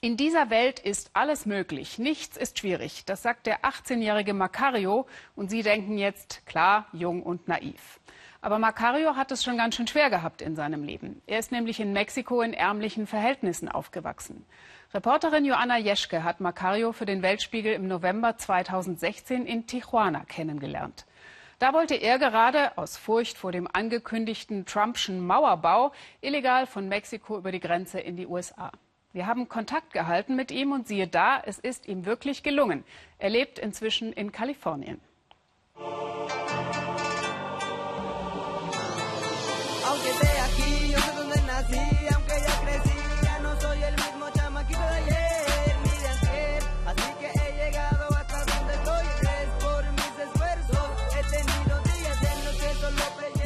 In dieser Welt ist alles möglich, nichts ist schwierig. Das sagt der 18-jährige Macario. Und Sie denken jetzt, klar, jung und naiv. Aber Macario hat es schon ganz schön schwer gehabt in seinem Leben. Er ist nämlich in Mexiko in ärmlichen Verhältnissen aufgewachsen. Reporterin Joanna Jeschke hat Macario für den Weltspiegel im November 2016 in Tijuana kennengelernt. Da wollte er gerade aus Furcht vor dem angekündigten Trumpschen Mauerbau illegal von Mexiko über die Grenze in die USA. Wir haben Kontakt gehalten mit ihm und siehe da, es ist ihm wirklich gelungen. Er lebt inzwischen in Kalifornien.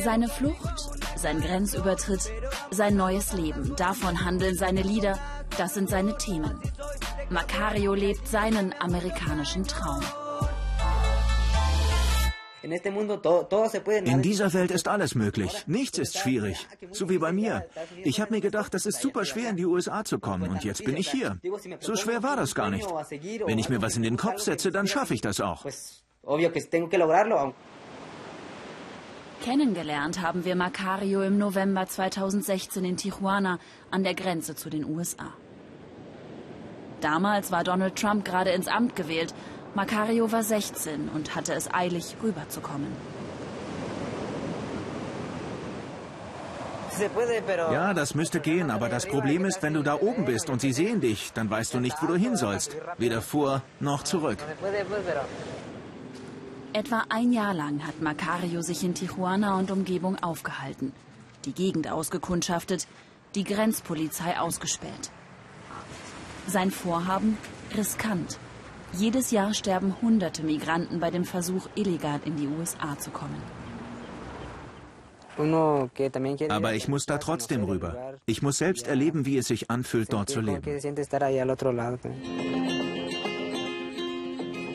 Seine Flucht, sein Grenzübertritt, sein neues Leben, davon handeln seine Lieder, das sind seine Themen. Macario lebt seinen amerikanischen Traum. In dieser Welt ist alles möglich. Nichts ist schwierig. So wie bei mir. Ich habe mir gedacht, das ist super schwer, in die USA zu kommen. Und jetzt bin ich hier. So schwer war das gar nicht. Wenn ich mir was in den Kopf setze, dann schaffe ich das auch. Kennengelernt haben wir Macario im November 2016 in Tijuana an der Grenze zu den USA. Damals war Donald Trump gerade ins Amt gewählt. Macario war 16 und hatte es eilig, rüberzukommen. Ja, das müsste gehen, aber das Problem ist, wenn du da oben bist und sie sehen dich, dann weißt du nicht, wo du hin sollst. Weder vor noch zurück. Etwa ein Jahr lang hat Macario sich in Tijuana und Umgebung aufgehalten, die Gegend ausgekundschaftet, die Grenzpolizei ausgespäht. Sein Vorhaben riskant. Jedes Jahr sterben hunderte Migranten bei dem Versuch, illegal in die USA zu kommen. Aber ich muss da trotzdem rüber. Ich muss selbst erleben, wie es sich anfühlt, dort zu leben.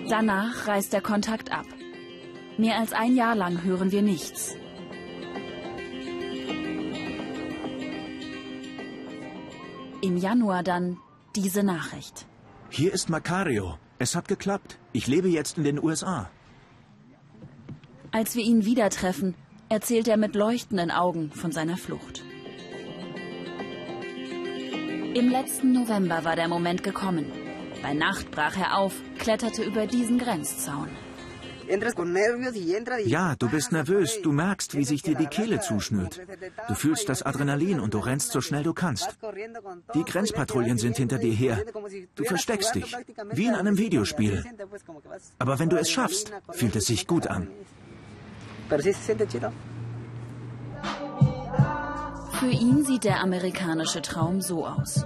Danach reißt der Kontakt ab. Mehr als ein Jahr lang hören wir nichts. Im Januar dann diese Nachricht. Hier ist Macario. Es hat geklappt. Ich lebe jetzt in den USA. Als wir ihn wieder treffen, erzählt er mit leuchtenden Augen von seiner Flucht. Im letzten November war der Moment gekommen. Bei Nacht brach er auf, kletterte über diesen Grenzzaun. Ja, du bist nervös. Du merkst, wie sich dir die Kehle zuschnürt. Du fühlst das Adrenalin und du rennst so schnell du kannst. Die Grenzpatrouillen sind hinter dir her. Du versteckst dich, wie in einem Videospiel. Aber wenn du es schaffst, fühlt es sich gut an. Für ihn sieht der amerikanische Traum so aus.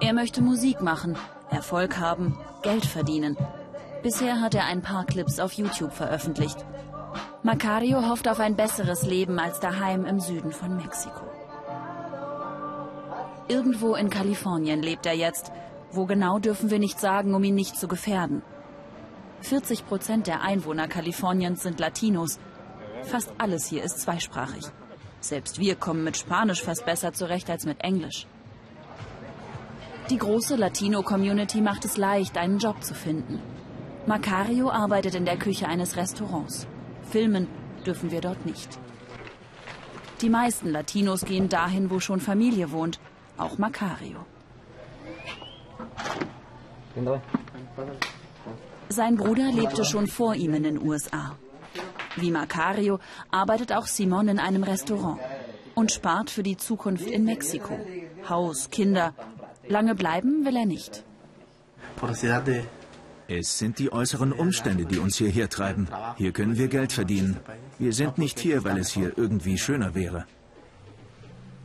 Er möchte Musik machen, Erfolg haben, Geld verdienen Bisher hat er ein paar Clips auf YouTube veröffentlicht. Macario hofft auf ein besseres Leben als daheim im Süden von Mexiko. Irgendwo in Kalifornien lebt er jetzt. Wo genau dürfen wir nicht sagen, um ihn nicht zu gefährden. 40 Prozent der Einwohner Kaliforniens sind Latinos. Fast alles hier ist zweisprachig. Selbst wir kommen mit Spanisch fast besser zurecht als mit Englisch. Die große Latino-Community macht es leicht, einen Job zu finden. Macario arbeitet in der Küche eines Restaurants. Filmen dürfen wir dort nicht. Die meisten Latinos gehen dahin, wo schon Familie wohnt, auch Macario. Sein Bruder lebte schon vor ihm in den USA. Wie Macario arbeitet auch Simon in einem Restaurant und spart für die Zukunft in Mexiko. Haus, Kinder. Lange bleiben will er nicht. Es sind die äußeren Umstände, die uns hierher treiben. Hier können wir Geld verdienen. Wir sind nicht hier, weil es hier irgendwie schöner wäre.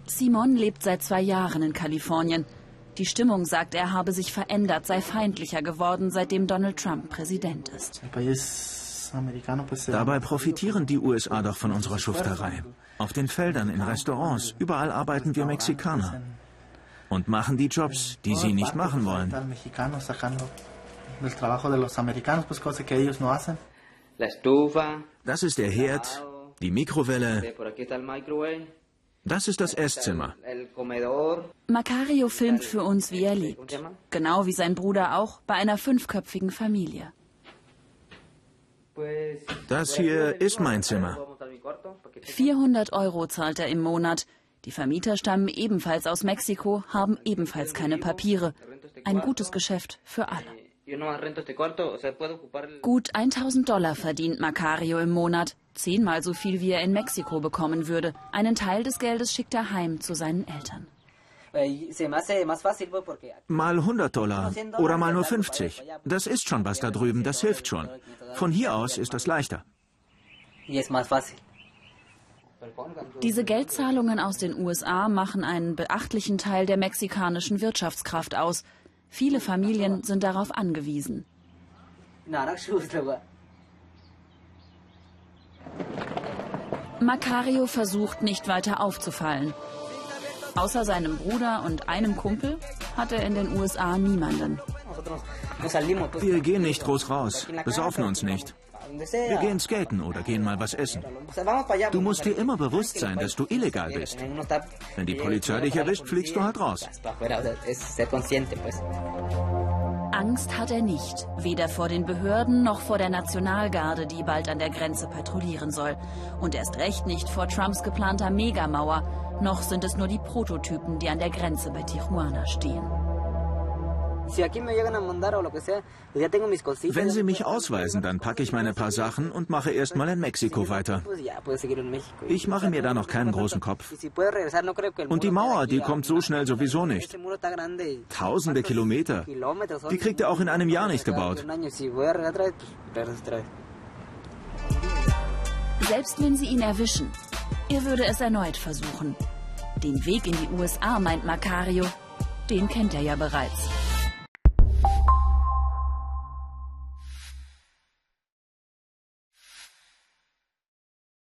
Simon lebt seit zwei Jahren in Kalifornien. Die Stimmung, sagt er, habe sich verändert, sei feindlicher geworden, seitdem Donald Trump Präsident ist. Dabei profitieren die USA doch von unserer Schufterei. Auf den Feldern, in Restaurants, überall arbeiten wir Mexikaner. Und machen die Jobs, die sie nicht machen wollen del trabajo de los americanos, pues cosas que ellos no hacen. Das ist der Herd, die Mikrowelle. Das ist das Esszimmer. Macario filmt für uns, wie er lebt. Genau wie sein Bruder auch, bei einer fünfköpfigen Familie. Das hier ist mein Zimmer. 400 Euro zahlt er im Monat. Die Vermieter stammen ebenfalls aus Mexiko, haben ebenfalls keine Papiere. Ein gutes Geschäft für alle. Gut 1000 Dollar verdient Macario im Monat. Zehnmal so viel, wie er in Mexiko bekommen würde. Einen Teil des Geldes schickt er heim zu seinen Eltern. Mal 100 Dollar oder mal nur 50. Das ist schon was da drüben, das hilft schon. Von hier aus ist das leichter. Diese Geldzahlungen aus den USA machen einen beachtlichen Teil der mexikanischen Wirtschaftskraft aus. Viele Familien sind darauf angewiesen. Macario versucht nicht weiter aufzufallen. Außer seinem Bruder und einem Kumpel hat er in den USA niemanden. Wir gehen nicht groß raus, besaufen uns nicht. Wir gehen skaten oder gehen mal was essen. Du musst dir immer bewusst sein, dass du illegal bist. Wenn die Polizei dich erwischt, fliegst du halt raus. Angst hat er nicht, weder vor den Behörden noch vor der Nationalgarde, die bald an der Grenze patrouillieren soll. Und erst recht nicht vor Trumps geplanter Megamauer, noch sind es nur die Prototypen, die an der Grenze bei Tijuana stehen. Wenn Sie mich ausweisen, dann packe ich meine paar Sachen und mache erst mal in Mexiko weiter. Ich mache mir da noch keinen großen Kopf. Und die Mauer, die kommt so schnell sowieso nicht. Tausende Kilometer. Die kriegt er auch in einem Jahr nicht gebaut. Selbst wenn sie ihn erwischen, er würde es erneut versuchen. Den Weg in die USA, meint Macario, den kennt er ja bereits.